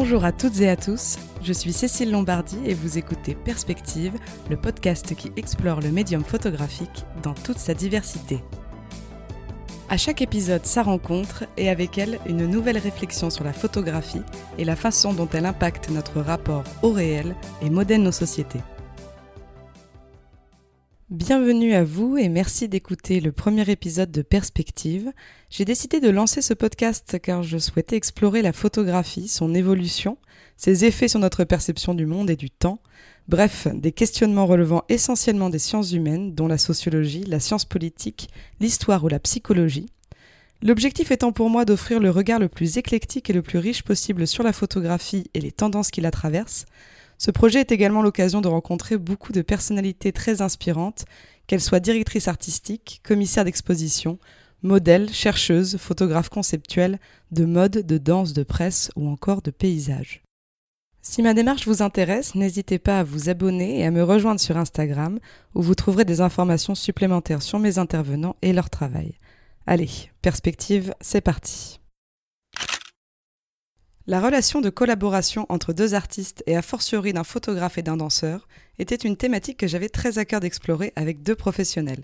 Bonjour à toutes et à tous, je suis Cécile Lombardi et vous écoutez Perspective, le podcast qui explore le médium photographique dans toute sa diversité. À chaque épisode, sa rencontre et avec elle une nouvelle réflexion sur la photographie et la façon dont elle impacte notre rapport au réel et modèle nos sociétés. Bienvenue à vous et merci d'écouter le premier épisode de Perspective. J'ai décidé de lancer ce podcast car je souhaitais explorer la photographie, son évolution, ses effets sur notre perception du monde et du temps, bref, des questionnements relevant essentiellement des sciences humaines, dont la sociologie, la science politique, l'histoire ou la psychologie. L'objectif étant pour moi d'offrir le regard le plus éclectique et le plus riche possible sur la photographie et les tendances qui la traversent, ce projet est également l'occasion de rencontrer beaucoup de personnalités très inspirantes, qu'elles soient directrices artistiques, commissaires d'exposition, modèles, chercheuses, photographes conceptuels, de mode, de danse, de presse ou encore de paysage. Si ma démarche vous intéresse, n'hésitez pas à vous abonner et à me rejoindre sur Instagram où vous trouverez des informations supplémentaires sur mes intervenants et leur travail. Allez, perspective, c'est parti. La relation de collaboration entre deux artistes et a fortiori d'un photographe et d'un danseur était une thématique que j'avais très à cœur d'explorer avec deux professionnels.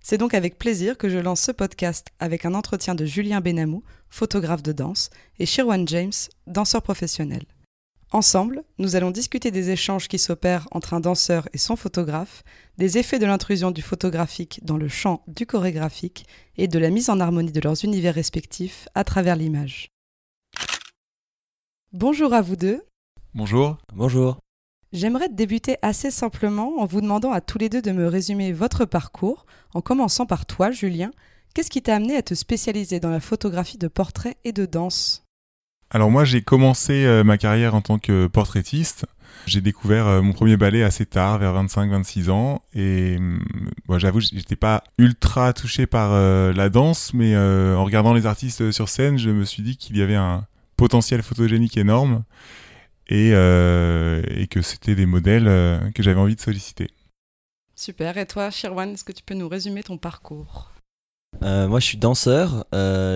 C'est donc avec plaisir que je lance ce podcast avec un entretien de Julien Benamou, photographe de danse, et Shirwan James, danseur professionnel. Ensemble, nous allons discuter des échanges qui s'opèrent entre un danseur et son photographe, des effets de l'intrusion du photographique dans le champ du chorégraphique et de la mise en harmonie de leurs univers respectifs à travers l'image. Bonjour à vous deux. Bonjour. Bonjour. J'aimerais débuter assez simplement en vous demandant à tous les deux de me résumer votre parcours, en commençant par toi, Julien. Qu'est-ce qui t'a amené à te spécialiser dans la photographie de portrait et de danse? Alors moi, j'ai commencé euh, ma carrière en tant que portraitiste. J'ai découvert euh, mon premier ballet assez tard, vers 25-26 ans, et bon, j'avoue, j'étais pas ultra touché par euh, la danse, mais en regardant les artistes sur scène, je me suis dit qu'il y avait un, potentiel photogénique énorme et, euh, et que c'était des modèles euh, que j'avais envie de solliciter. Super. Et toi, Shirwan, est-ce que tu peux nous résumer ton parcours? Euh, Moi, je suis danseur.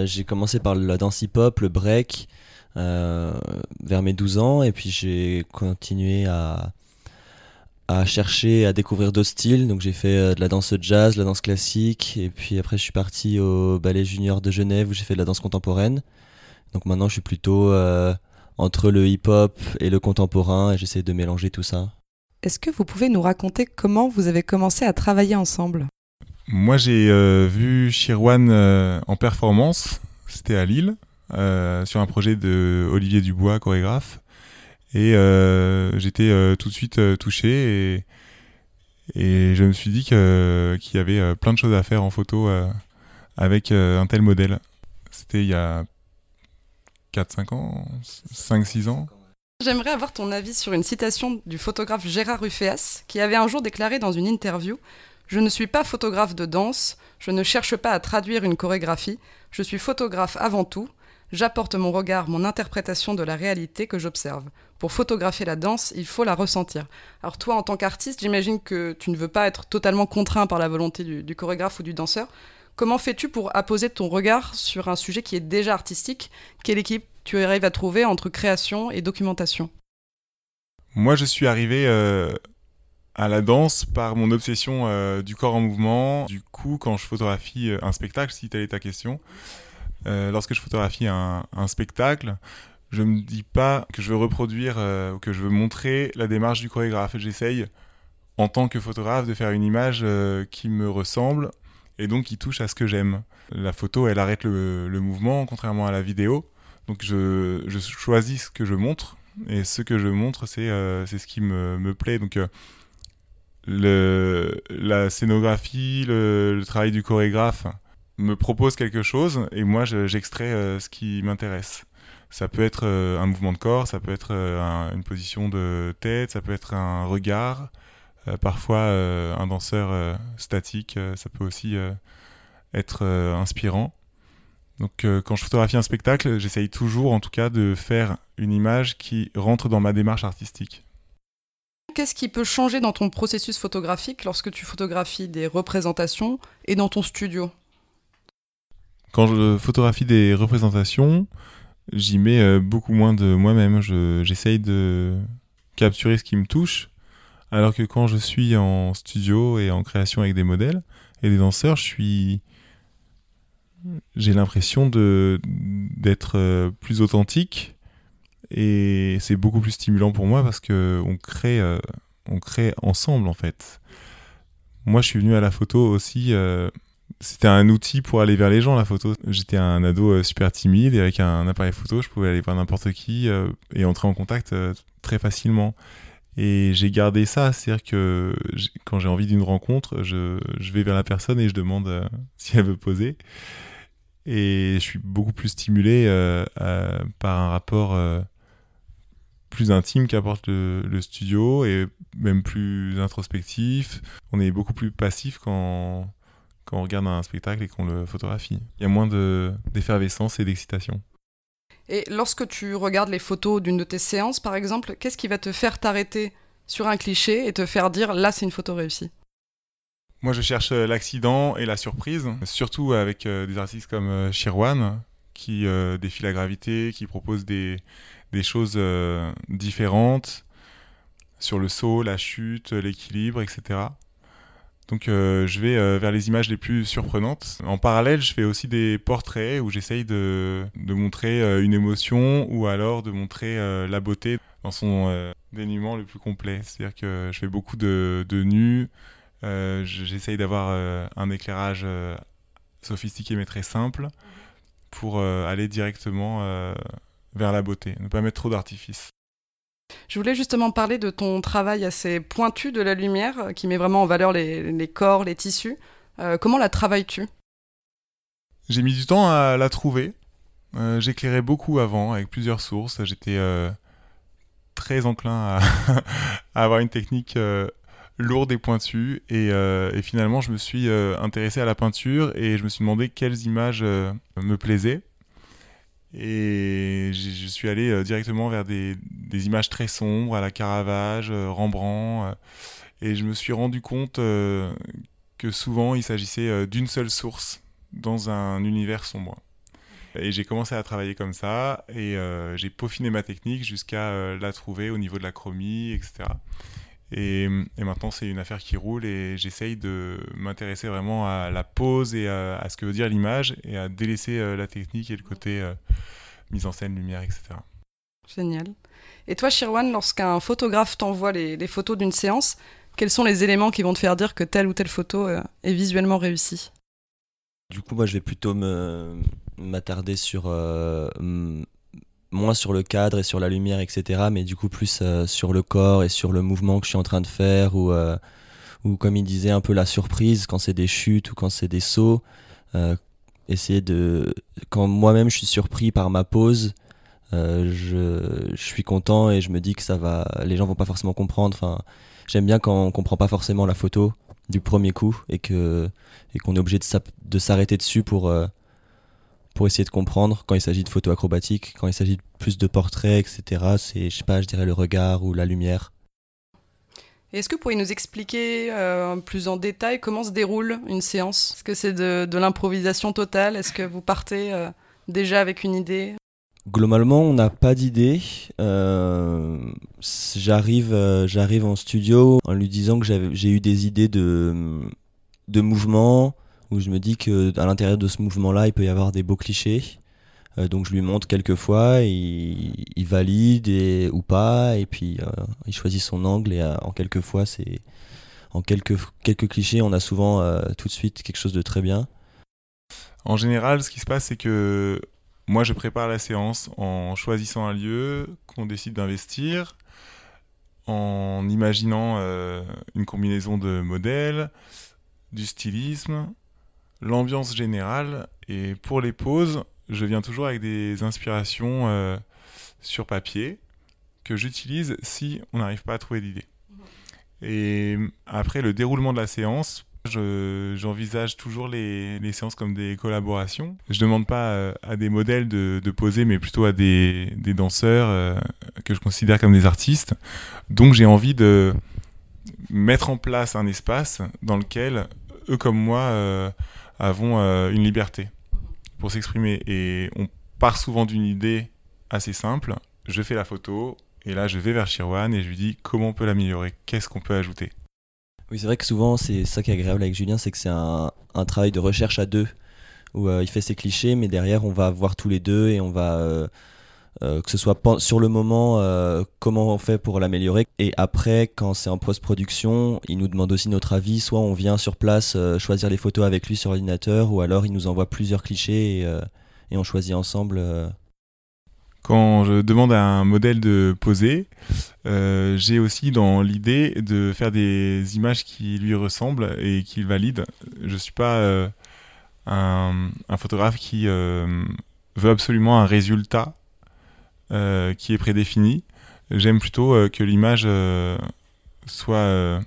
j'ai commencé par la danse hip-hop, le break, vers mes 12 ans. Et puis, j'ai continué à, à chercher, à découvrir d'autres styles. Donc, j'ai fait de la danse jazz, de la danse classique. Et puis, après, je suis parti au Ballet Junior de Genève où j'ai fait de la danse contemporaine. Donc maintenant, je suis plutôt euh, entre le hip-hop et le contemporain et j'essaie de mélanger tout ça. Est-ce que vous pouvez nous raconter comment vous avez commencé à travailler ensemble? Moi, j'ai euh, vu Shirwan euh, en performance, c'était à Lille, sur un projet de Olivier Dubois, chorégraphe. Et j'étais tout de suite touché et, et, je me suis dit qu'il y avait plein de choses à faire en photo avec un tel modèle. C'était il y a 4-5 ans 5-6 ans J'aimerais avoir ton avis sur une citation du photographe Gérard Rufféas, qui avait un jour déclaré dans une interview Je ne suis pas photographe de danse, je ne cherche pas à traduire une chorégraphie, je suis photographe avant tout, j'apporte mon regard, mon interprétation de la réalité que j'observe. Pour photographier la danse, il faut la ressentir. Alors toi, en tant qu'artiste, j'imagine que tu ne veux pas être totalement contraint par la volonté du, du chorégraphe ou du danseur. Comment fais-tu pour apposer ton regard sur un sujet qui est déjà artistique? Quelle équipe tu arrives à trouver entre création et documentation? Moi, je suis arrivé euh, à la danse par mon obsession euh, du corps en mouvement. Du coup, quand je photographie euh, un spectacle, si telle est ta question, lorsque je photographie un, spectacle, je me dis pas que je veux reproduire ou que je veux montrer la démarche du chorégraphe. J'essaye, en tant que photographe, de faire une image qui me ressemble et donc qui touche à ce que j'aime. La photo, elle arrête le, mouvement, contrairement à la vidéo. Donc je, choisis ce que je montre, et ce que je montre, c'est euh, ce qui me, me plaît. Donc euh, le, la scénographie, le, travail du chorégraphe me propose quelque chose, et moi j'extrais euh, ce qui m'intéresse. Ça peut être un mouvement de corps, ça peut être une position de tête, ça peut être un regard, parfois, euh, un danseur euh, statique, ça peut aussi être inspirant. Donc quand je photographie un spectacle, j'essaye toujours en tout cas de faire une image qui rentre dans ma démarche artistique. Qu'est-ce qui peut changer dans ton processus photographique lorsque tu photographies des représentations et dans ton studio? Quand je photographie des représentations, j'y mets euh, beaucoup moins de moi-même. J'essaye de capturer ce qui me touche, alors que quand je suis en studio et en création avec des modèles et des danseurs, je suis j'ai l'impression de d'être euh, plus authentique et c'est beaucoup plus stimulant pour moi parce que on crée euh, on crée ensemble en fait. Moi, je suis venu à la photo aussi c'était un outil pour aller vers les gens, la photo. J'étais un ado euh, super timide et avec un appareil photo, je pouvais aller voir n'importe qui euh, et entrer en contact euh, très facilement. Et j'ai gardé ça, c'est-à-dire que quand j'ai envie d'une rencontre, je, vais vers la personne et je demande si elle veut poser. Et je suis beaucoup plus stimulé par un rapport plus intime qu'apporte le, studio et même plus introspectif. On est beaucoup plus passif quand on regarde un spectacle et qu'on le photographie. Il y a moins d'effervescence et d'excitation. Et lorsque tu regardes les photos d'une de tes séances, par exemple, qu'est-ce qui va te faire t'arrêter sur un cliché et te faire dire là, c'est une photo réussie? Moi, je cherche euh, l'accident et la surprise, surtout avec euh, des artistes comme euh, Shirwan, qui défient la gravité, qui proposent des, des choses différentes sur le saut, la chute, l'équilibre, etc. Donc euh, je vais euh, vers les images les plus surprenantes. En parallèle, je fais aussi des portraits où j'essaye de, montrer euh, une émotion ou alors de montrer la beauté dans son dénuement le plus complet. C'est-à-dire que je fais beaucoup de, nus, j'essaye d'avoir un éclairage sophistiqué mais très simple pour aller directement vers la beauté, ne pas mettre trop d'artifice. Je voulais justement parler de ton travail assez pointu de la lumière, euh, qui met vraiment en valeur les, corps, les tissus. Euh, comment la travailles-tu? J'ai mis du temps à la trouver. Euh, j'éclairais beaucoup avant, avec plusieurs sources. J'étais très enclin à, avoir une technique lourde et pointue. Et, et, finalement, je me suis intéressé à la peinture et je me suis demandé quelles images me plaisaient. Et je suis allé euh, directement vers des, images très sombres, à la Caravage, euh, Rembrandt. Euh, et je me suis rendu compte que souvent il s'agissait d'une seule source dans un univers sombre. Et j'ai commencé à travailler comme ça, et j'ai peaufiné ma technique jusqu'à la trouver au niveau de la chromie, etc. Et, maintenant, c'est une affaire qui roule et j'essaye de m'intéresser vraiment à la pose et à, ce que veut dire l'image et à délaisser euh, la technique et le côté euh, mise en scène, lumière, etc. Génial. Et toi, Shirwan, lorsqu'un photographe t'envoie les, photos d'une séance, quels sont les éléments qui vont te faire dire que telle ou telle photo euh, est visuellement réussie? Du coup, moi, je vais plutôt m'attarder sur moins sur le cadre et sur la lumière, etc. Mais du coup plus euh, sur le corps et sur le mouvement que je suis en train de faire ou, euh, ou comme il disait un peu la surprise quand c'est des chutes ou quand c'est des sauts. Euh, essayer de quand moi-même je suis surpris par ma pose, je, je, suis content et je me dis que ça va. Les gens vont pas forcément comprendre. Enfin, j'aime bien quand on comprend pas forcément la photo du premier coup et et qu'on est obligé de s'arrêter dessus pour pour essayer de comprendre quand il s'agit de photos acrobatiques, quand il s'agit de plus de portraits, etc. C'est, je sais pas, je dirais le regard ou la lumière. Est-ce que vous pourriez nous expliquer euh, plus en détail comment se déroule une séance? Est-ce que c'est de, l'improvisation totale? Est-ce que vous partez euh, déjà avec une idée? Globalement, on n'a pas d'idée. Euh, j'arrive, j'arrive en studio en lui disant que j'ai eu des idées de, de mouvements, où je me dis que à l'intérieur de ce mouvement-là, il peut y avoir des beaux clichés. Euh, donc je lui montre quelques fois, il, valide ou pas, et puis euh, il choisit son angle et euh, en quelques fois, c'est en quelques quelques clichés, on a souvent tout de suite quelque chose de très bien. En général, ce qui se passe, c'est que moi, je prépare la séance en choisissant un lieu qu'on décide d'investir, en imaginant une combinaison de modèles, du stylisme, l'ambiance générale. Et pour les pauses, je viens toujours avec des inspirations euh, sur papier que j'utilise si on n'arrive pas à trouver d'idée. Et après le déroulement de la séance, j'envisage toujours les, séances comme des collaborations. Je ne demande pas euh, à des modèles de, poser, mais plutôt à des, des danseurs euh, que je considère comme des artistes. Donc j'ai envie de mettre en place un espace dans lequel eux comme moi avons euh, une liberté pour s'exprimer. Et on part souvent d'une idée assez simple. Je fais la photo et là je vais vers Shirwan et je lui dis comment on peut l'améliorer, qu'est-ce qu'on peut ajouter? Oui, c'est vrai que souvent, c'est ça qui est agréable avec Julien, c'est que c'est un, un travail de recherche à deux, où euh, il fait ses clichés, mais derrière, on va voir tous les deux et on va, euh, euh, que ce soit sur le moment, euh, comment on fait pour l'améliorer, et après, quand c'est en post-production, il nous demande aussi notre avis, soit on vient sur place euh, choisir les photos avec lui sur l'ordinateur, ou alors il nous envoie plusieurs clichés et, on choisit ensemble. Quand je demande à un modèle de poser, j'ai aussi dans l'idée de faire des images qui lui ressemblent et qu'il valide. Je suis pas un, photographe qui veut absolument un résultat qui est prédéfini. J'aime plutôt euh, que l'image euh, soit euh,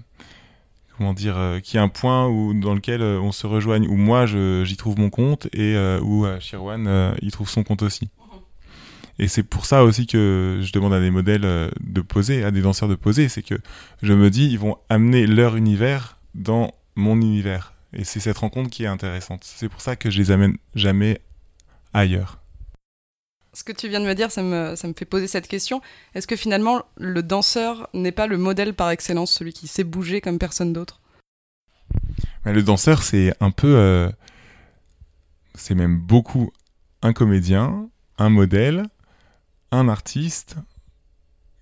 comment dire euh, qu'il y ait un point où, dans lequel euh, on se rejoigne où moi j'y trouve mon compte et euh, où euh, Shirwan euh, y trouve son compte aussi. Et c'est pour ça aussi que je demande à des modèles euh, de poser, à des danseurs de poser, c'est que je me dis ils vont amener leur univers dans mon univers. Et c'est cette rencontre qui est intéressante. C'est pour ça que je les amène jamais ailleurs. Ce que tu viens de me dire, ça me, ça me fait poser cette question. Est-ce que finalement, le danseur n'est pas le modèle par excellence, celui qui sait bouger comme personne d'autre? Le danseur, c'est un peu. euh, c'est même beaucoup un comédien, un modèle, un artiste,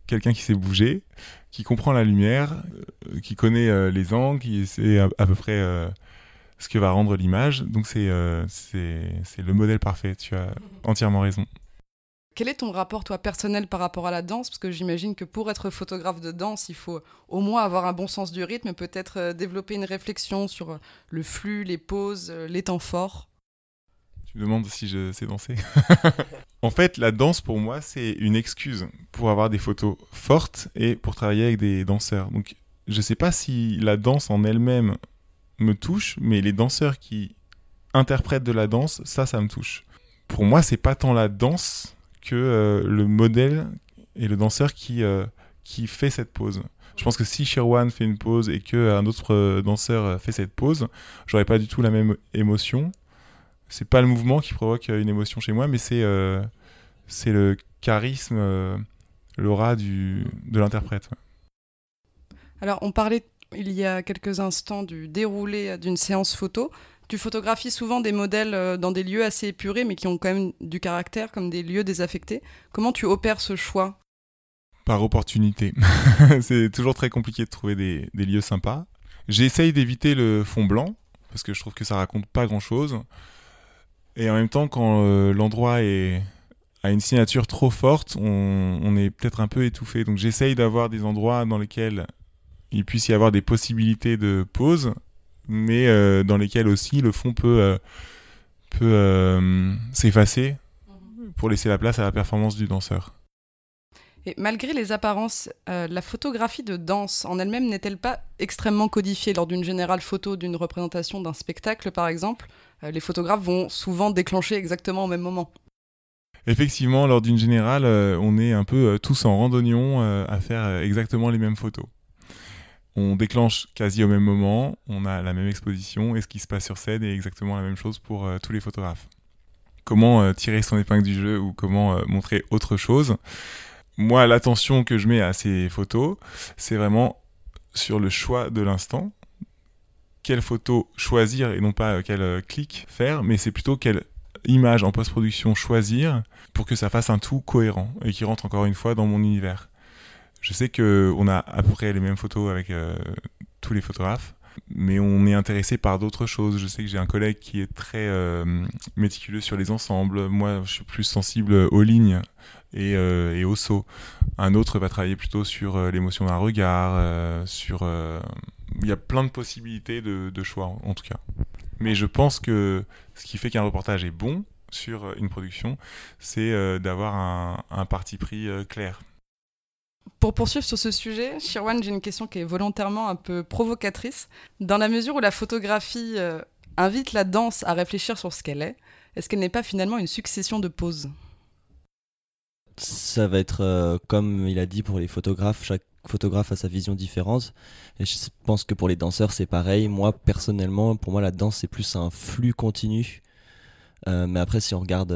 quelqu'un qui sait bouger, qui comprend la lumière, euh, qui connaît euh, les angles, qui sait à, peu près ce que va rendre l'image. Donc c'est euh, c'est le modèle parfait. Tu as entièrement raison. Quel est ton rapport, toi, personnel par rapport à la danse? Parce que j'imagine que pour être photographe de danse, il faut au moins avoir un bon sens du rythme, peut-être euh, développer une réflexion sur euh, le flux, les pauses, euh, les temps forts. Tu me demandes si je sais danser. en fait, la danse pour moi, c'est une excuse pour avoir des photos fortes et pour travailler avec des danseurs. Donc, je sais pas si la danse en elle-même me touche, mais les danseurs qui interprètent de la danse, ça, ça me touche. Pour moi, c'est pas tant la danse que euh, le modèle et le danseur qui, euh, qui fait cette pose. Je pense que si Sherwan fait une pose et qu'un autre euh, danseur euh, fait cette pose, j'aurais pas du tout la même émotion c'est pas le mouvement qui provoque une émotion chez moi, mais c'est le charisme, l'aura de l'interprète. Alors, on parlait il y a quelques instants du déroulé d'une séance photo. Tu photographies souvent des modèles euh, dans des lieux assez épurés, mais qui ont quand même du caractère, comme des lieux désaffectés. Comment tu opères ce choix? Par opportunité. c'est toujours très compliqué de trouver des, lieux sympas. J'essaye d'éviter le fond blanc, parce que je trouve que ça raconte pas grand chose. Et en même temps, quand euh, l'endroit est a une signature trop forte, on, on est peut-être un peu étouffé. Donc j'essaye d'avoir des endroits dans lesquels il puisse y avoir des possibilités de pause, mais euh, dans lesquels aussi le fond peut, euh, peut euh, s'effacer pour laisser la place à la performance du danseur. Et malgré les apparences, la photographie de danse en elle-même n'est-elle pas extrêmement codifiée lors d'une générale photo d'une représentation d'un spectacle, par exemple Les photographes vont souvent déclencher exactement au même moment. Effectivement, lors d'une générale, on est un peu tous en randonnion à faire exactement les mêmes photos. On déclenche quasi au même moment, on a la même exposition et ce qui se passe sur scène est exactement la même chose pour euh, tous les photographes. Comment euh, tirer son épingle du jeu ou comment euh, montrer autre chose? Moi, l'attention que je mets à ces photos, c'est vraiment sur le choix de l'instant. Quelle photo choisir et non pas quel clic faire, mais c'est plutôt quelle image en post-production choisir pour que ça fasse un tout cohérent et qui rentre encore une fois dans mon univers. Je sais que on a à peu près les mêmes photos avec euh, tous les photographes, mais on est intéressé par d'autres choses. Je sais que j'ai un collègue qui est très euh, méticuleux sur les ensembles. Moi, je suis plus sensible aux lignes et, euh, et. Un autre va travailler plutôt sur euh, l'émotion d'un regard, sur. Il y a plein de possibilités de, choix, en, tout cas. Mais je pense que ce qui fait qu'un reportage est bon sur une production, c'est d'avoir un, parti pris clair. Pour poursuivre sur ce sujet, Shirwan, j'ai une question qui est volontairement un peu provocatrice. Dans la mesure où la photographie euh, invite la danse à réfléchir sur ce qu'elle est, est-ce qu'elle n'est pas finalement une succession de poses? Ça va être euh, comme il a dit pour les photographes, chaque photographe a sa vision différente. Et je pense que pour les danseurs, c'est pareil. Moi, personnellement, pour moi, la danse, c'est plus un flux continu. Euh, mais après, si on regarde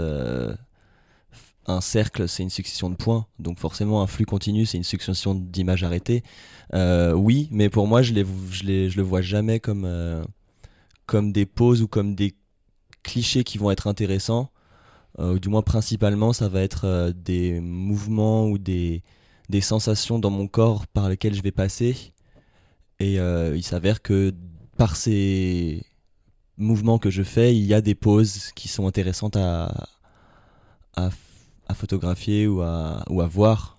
un cercle, c'est une succession de points, donc forcément un flux continu, c'est une succession d'images arrêtées. Euh, oui, mais pour moi, je, les, je, je le vois jamais comme, euh, comme des pauses ou comme des clichés qui vont être intéressants. Euh, du moins, principalement, ça va être des mouvements ou des, des sensations dans mon corps par lesquelles je vais passer. Et il s'avère que par ces mouvements que je fais, il y a des pauses qui sont intéressantes à, à à photographier ou à, ou à voir.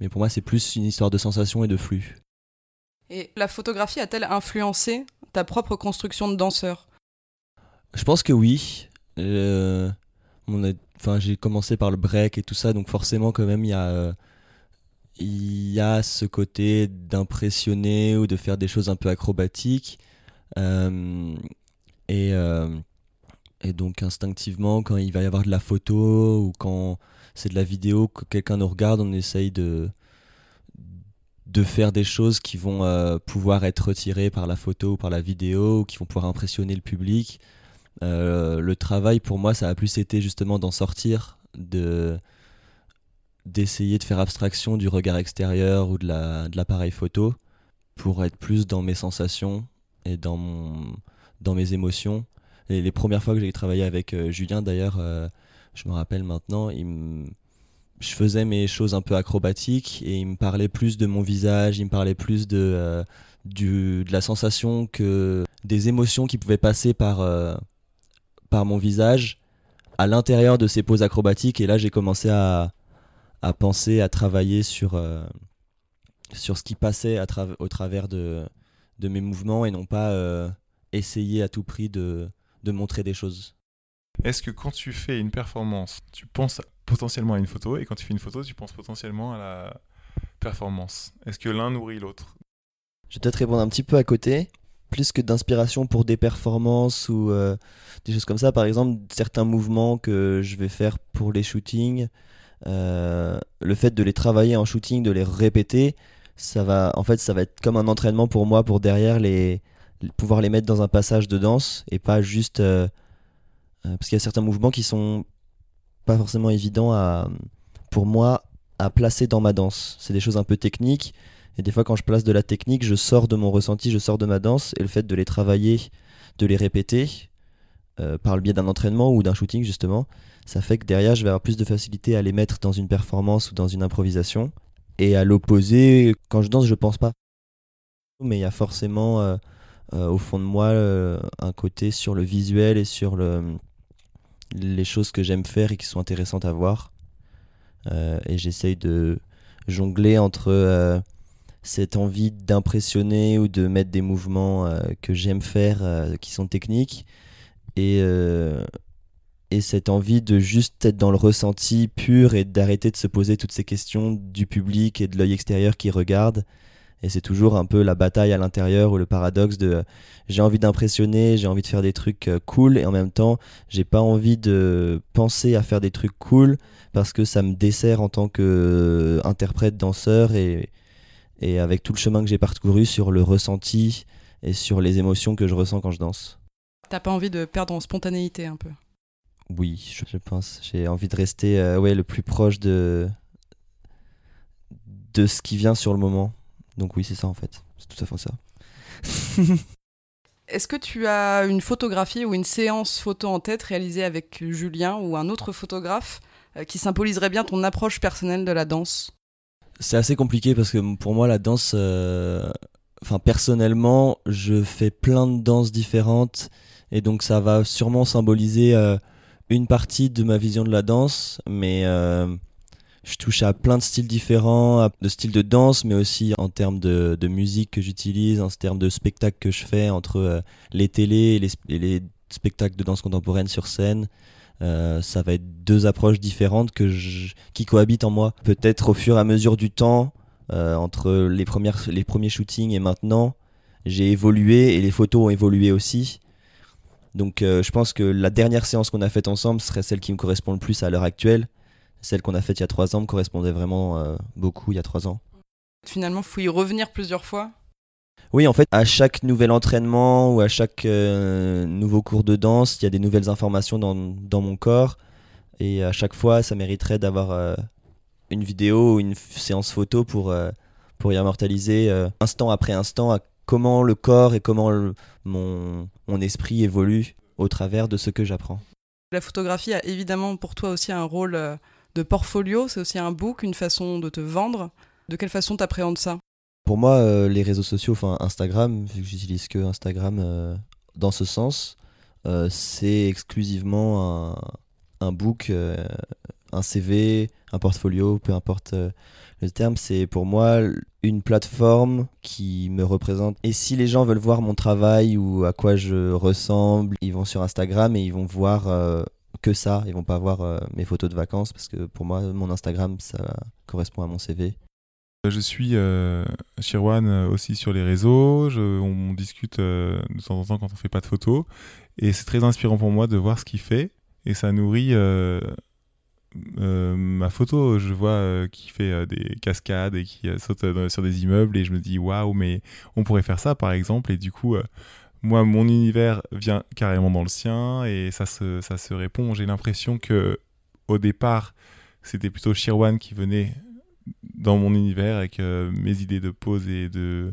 Mais pour moi, c'est plus une histoire de sensation et de flux. Et la photographie a-t-elle influencé ta propre construction de danseur? Je pense que oui. Euh, enfin, j'ai commencé par le break et tout ça, donc forcément, quand même, il y a, euh, il y a ce côté d'impressionner ou de faire des choses un peu acrobatiques. Euh, et, et donc, instinctivement, quand il va y avoir de la photo ou quand c'est de la vidéo, que quelqu'un nous regarde, on essaye de, de faire des choses qui vont euh, pouvoir être retirées par la photo ou par la vidéo, ou qui vont pouvoir impressionner le public. Euh, le travail pour moi, ça a plus été justement d'en sortir, de d'essayer de faire abstraction du regard extérieur ou de l'appareil la, photo pour être plus dans mes sensations et dans, mon, dans mes émotions. Et les premières fois que j'ai travaillé avec euh, Julien, d'ailleurs, je me rappelle maintenant, je faisais mes choses un peu acrobatiques et il me parlait plus de mon visage, il me parlait plus de, euh, la sensation que des émotions qui pouvaient passer par, euh, par mon visage à l'intérieur de ces poses acrobatiques. Et là, j'ai commencé à, penser, à travailler sur, euh, ce qui passait au travers de, mes mouvements et non pas essayer à tout prix de montrer des choses. Est-ce que quand tu fais une performance, tu penses potentiellement à une photo et quand tu fais une photo, tu penses potentiellement à la performance? Est-ce que l'un nourrit l'autre? Je vais peut-être répondre un petit peu à côté. Plus que d'inspiration pour des performances ou euh, des choses comme ça, par exemple, certains mouvements que je vais faire pour les shootings, euh, le fait de les travailler en shooting, de les répéter, ça va, en fait, ça va être comme un entraînement pour moi pour derrière les, pouvoir les mettre dans un passage de danse et pas juste euh, parce qu'il y a certains mouvements qui sont pas forcément évidents pour moi à placer dans ma danse. C'est des choses un peu techniques. Et des fois, quand je place de la technique, je sors de mon ressenti, je sors de ma danse. Et le fait de les travailler, de les répéter, euh, par le biais d'un entraînement ou d'un shooting, justement, ça fait que derrière, je vais avoir plus de facilité à les mettre dans une performance ou dans une improvisation. Et à l'opposé, quand je danse, je pense pas. Mais il y a forcément euh, au fond de moi un côté sur le visuel et sur le, les choses que j'aime faire et qui sont intéressantes à voir. Euh, et j'essaye de jongler entre euh, cette envie d'impressionner ou de mettre des mouvements euh, que j'aime faire qui sont techniques et, et cette envie de juste être dans le ressenti pur et d'arrêter de se poser toutes ces questions du public et de l'œil extérieur qui regarde et c'est toujours un peu la bataille à l'intérieur ou le paradoxe de euh, j'ai envie d'impressionner, j'ai envie de faire des trucs euh, cool et en même temps j'ai pas envie de penser à faire des trucs cool parce que ça me dessert en tant qu'interprète, danseur et, et avec tout le chemin que j'ai parcouru sur le ressenti et sur les émotions que je ressens quand je danse. T'as pas envie de perdre en spontanéité un peu? Oui, je, pense. J'ai envie de rester euh, ouais, le plus proche de, de ce qui vient sur le moment. Donc oui, c'est ça en fait. C'est tout à fait ça. Est-ce que tu as une photographie ou une séance photo en tête réalisée avec Julien ou un autre photographe euh, qui symboliserait bien ton approche personnelle de la danse? C'est assez compliqué parce que pour moi la danse, euh, enfin personnellement, je fais plein de danses différentes et donc ça va sûrement symboliser euh, une partie de ma vision de la danse, mais je touche à plein de styles différents, de styles de danse, mais aussi en termes de, musique que j'utilise, en termes de spectacles que je fais entre euh, les télés et les, spectacles de danse contemporaine sur scène. Euh, ça va être deux approches différentes que qui cohabitent en moi. Peut-être au fur et à mesure du temps, euh, entre les, premières, les premiers shootings et maintenant, j'ai évolué et les photos ont évolué aussi. Donc je pense que la dernière séance qu'on a faite ensemble serait celle qui me correspond le plus à l'heure actuelle celle qu'on a faite il y a trois ans me correspondait vraiment euh, beaucoup il y a trois ans. Finalement, il faut y revenir plusieurs fois Oui, en fait, à chaque nouvel entraînement ou à chaque euh, nouveau cours de danse, il y a des nouvelles informations dans, dans mon corps. Et à chaque fois, ça mériterait d'avoir une vidéo ou une séance photo pour, pour y immortaliser instant après instant à comment le corps et comment mon, mon esprit évolue au travers de ce que j'apprends. La photographie a évidemment pour toi aussi un rôle de portfolio, c'est aussi un book, une façon de te vendre. De quelle façon t'appréhendes ça? Pour moi, euh, les réseaux sociaux, enfin Instagram, vu que j'utilise que Instagram euh, dans ce sens, euh, c'est exclusivement un, un book, un CV, un portfolio, peu importe le terme, c'est pour moi une plateforme qui me représente. Et si les gens veulent voir mon travail ou à quoi je ressemble, ils vont sur Instagram et ils vont voir que ça. Ils vont pas voir euh, mes photos de vacances parce que pour moi, mon Instagram, ça correspond à mon CV. Je suis euh, Shirwan euh, aussi sur les réseaux. on, discute de temps en temps quand on fait pas de photos. Et c'est très inspirant pour moi de voir ce qu'il fait. Et ça nourrit ma photo. Je vois qu'il fait des cascades et qui saute sur des immeubles. Et je me dis, waouh, mais on pourrait faire ça par exemple. Et du coup, moi, mon univers vient carrément dans le sien et ça se, ça se répond. J'ai l'impression que au départ, c'était plutôt Shirwan qui venait dans mon univers avec mes idées de pose et de,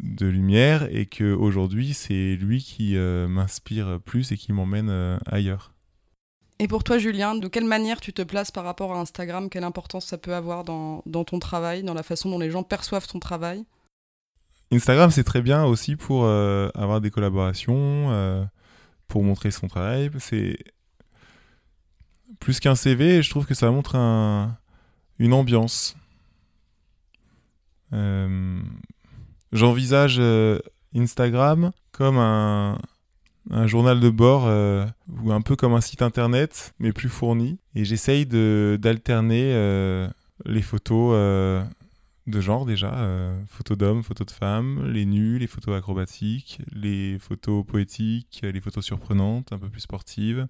de lumière et que aujourd'hui c'est lui qui euh, m'inspire plus et qui m'emmène euh, ailleurs. Et pour toi, Julien, de quelle manière tu te places par rapport à Instagram? Quelle importance ça peut avoir dans, dans ton travail, dans la façon dont les gens perçoivent ton travail? Instagram, c'est très bien aussi pour euh, avoir des collaborations, euh, pour montrer son travail. C'est plus qu'un CV, je trouve que ça montre une ambiance. Euh, j'envisage Instagram comme un, journal de bord ou un peu comme un site internet, mais plus fourni. Et j'essaye d'alterner les photos de genre déjà, euh, photos d'hommes, photos de femmes, les nus, les photos acrobatiques, les photos poétiques, les photos surprenantes, un peu plus sportives.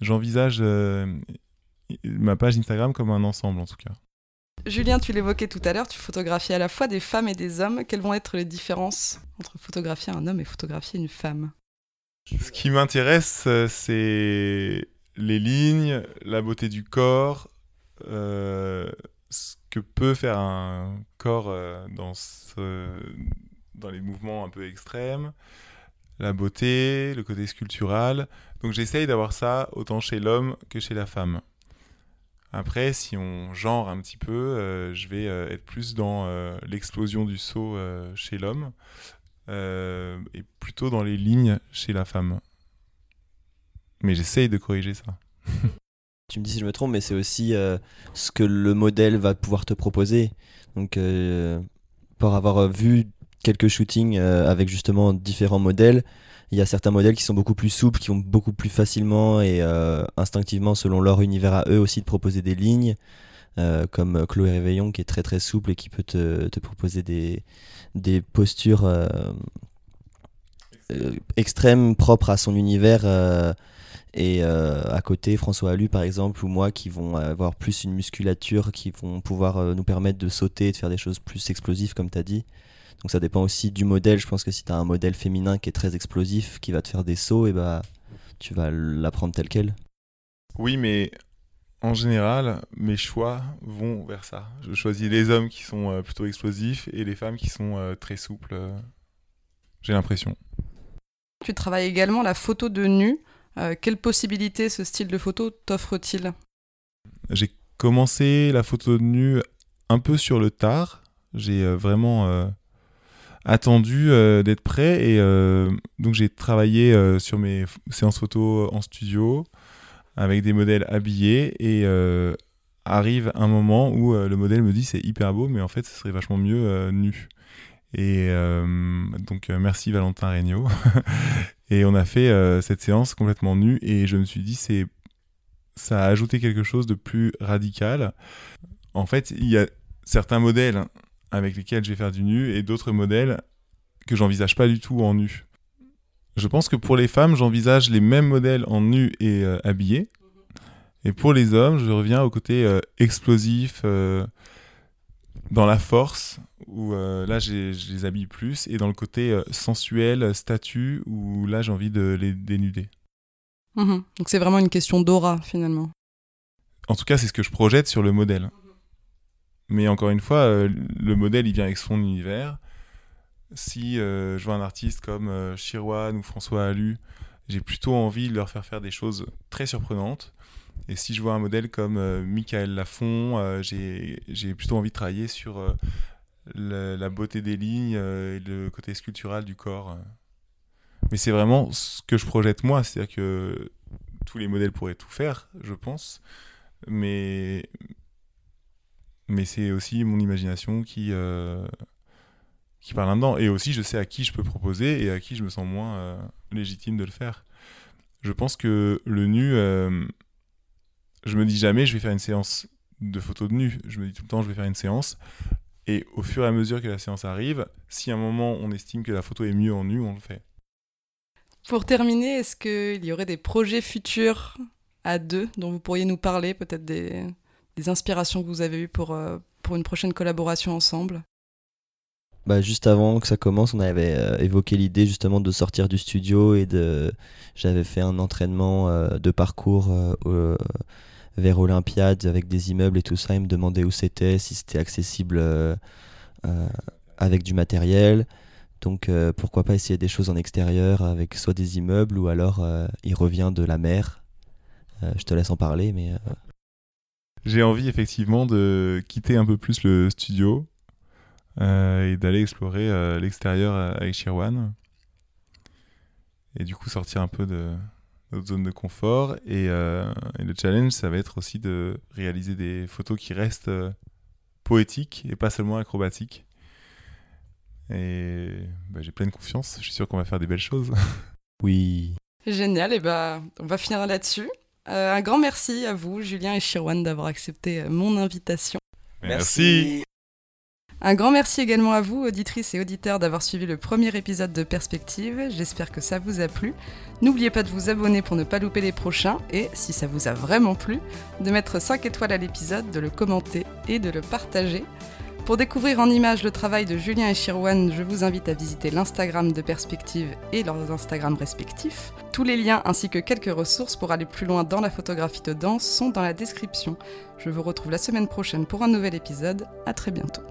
J'envisage euh, ma page Instagram comme un ensemble en tout cas. Julien, tu l'évoquais tout à l'heure, tu photographies à la fois des femmes et des hommes. Quelles vont être les différences entre photographier un homme et photographier une femme? Ce qui m'intéresse, euh, c'est les lignes, la beauté du corps, ce que peut faire un corps euh, dans, les mouvements un peu extrêmes, la beauté, le côté sculptural. Donc j'essaye d'avoir ça autant chez l'homme que chez la femme. Après, si on genre un petit peu, euh, je vais euh, être plus dans l'explosion du saut chez l'homme et plutôt dans les lignes chez la femme. Mais j'essaye de corriger ça. tu me dis si je me trompe, mais c'est aussi euh, ce que le modèle va pouvoir te proposer. Donc, euh, pour avoir euh, vu quelques shootings avec justement différents modèles, il y a certains modèles qui sont beaucoup plus souples, qui vont beaucoup plus facilement et instinctivement, selon leur univers à eux aussi, de proposer des lignes. comme Chloé Réveillon qui est très très souple et qui peut te, proposer des postures extrêmes propres à son univers et euh, à côté, François Allu, par exemple, ou moi, qui vont avoir plus une musculature, qui vont pouvoir euh, nous permettre de sauter, de faire des choses plus explosives, comme tu as dit. Donc ça dépend aussi du modèle. Je pense que si tu as un modèle féminin qui est très explosif, qui va te faire des sauts, et bah, tu vas l'apprendre tel quel. Oui, mais en général, mes choix vont vers ça. Je choisis les hommes qui sont euh, plutôt explosifs et les femmes qui sont très souples. J'ai l'impression. Tu travailles également la photo de nu. Euh, quelles possibilités ce style de photo t'offre-t-il? J'ai commencé la photo de nu un peu sur le tard. J'ai euh, vraiment euh, attendu d'être prêt et donc j'ai travaillé sur mes séances photo en studio avec des modèles habillés et arrive un moment où le modèle me dit c'est hyper beau mais en fait ce serait vachement mieux nu. Et donc merci Valentin Regnault Et on a fait euh, cette séance complètement nue et je me suis dit, c'est ça a ajouté quelque chose de plus radical. En fait, il y a certains modèles avec lesquels je vais faire du nu et d'autres modèles que j'envisage pas du tout en nu. Je pense que pour les femmes, j'envisage les mêmes modèles en nu et euh, habillé. Et pour les hommes, je reviens au côté euh, explosif, dans la force, où euh, là je les habille plus, et dans le côté euh, sensuel, statut, où là j'ai envie de les dénuder. Mhm. Donc c'est vraiment une question d'aura finalement. En tout cas, c'est ce que je projette sur le modèle. Mais encore une fois, euh, le modèle, il vient avec son univers. Si euh, je vois un artiste comme euh, Chirwan ou François Alu, j'ai plutôt envie de leur faire faire des choses très surprenantes. Et si je vois un modèle comme euh, Michael Lafont, euh, j'ai plutôt envie de travailler sur euh, la beauté des lignes euh, et le côté sculptural du corps. Mais c'est vraiment ce que je projette moi, c'est-à-dire que tous les modèles pourraient tout faire, je pense, mais mais c'est aussi mon imagination qui qui parle là-dedans. Et aussi, je sais à qui je peux proposer et à qui je me sens moins légitime de le faire. Je pense que le nu, je me dis jamais je vais faire une séance de photos de nu. Je me dis tout le temps je vais faire une séance. Et au fur et à mesure que la séance arrive, si à un moment on estime que la photo est mieux en nu, on le fait. Pour terminer, est-ce qu'il y aurait des projets futurs à deux dont vous pourriez nous parler, peut-être des, des inspirations que vous avez eues pour, euh, pour une prochaine collaboration ensemble? Bah, juste avant que ça commence, on avait euh, évoqué l'idée justement de sortir du studio et de. J'avais fait un entraînement euh, de parcours euh, vers Olympiade avec des immeubles et tout ça. Il me demandait où c'était, si c'était accessible euh, euh, avec du matériel. Donc euh, pourquoi pas essayer des choses en extérieur avec soit des immeubles ou alors il revient de la mer. Je te laisse en parler, mais J'ai envie effectivement de quitter un peu plus le studio et d'aller explorer l'extérieur avec Shirwan. Et du coup sortir un peu de notre zone de confort. Et, euh, et le challenge, ça va être aussi de réaliser des photos qui restent euh, poétiques et pas seulement acrobatiques. Et bah, j'ai pleine confiance, je suis sûr qu'on va faire des belles choses. oui. Génial, et ben on va finir là-dessus. Euh, un grand merci à vous, Julien et Shirwan, d'avoir accepté mon invitation. Merci. Un grand merci également à vous, auditrices et auditeurs, d'avoir suivi le premier épisode de Perspective. J'espère que ça vous a plu. N'oubliez pas de vous abonner pour ne pas louper les prochains et, si ça vous a vraiment plu, de mettre 5 étoiles à l'épisode, de le commenter et de le partager. Pour découvrir en images le travail de Julien et Shirwan, je vous invite à visiter l'Instagram de Perspective et leurs Instagrams respectifs. Tous les liens ainsi que quelques ressources pour aller plus loin dans la photographie de danse sont dans la description. Je vous retrouve la semaine prochaine pour un nouvel épisode. À très bientôt.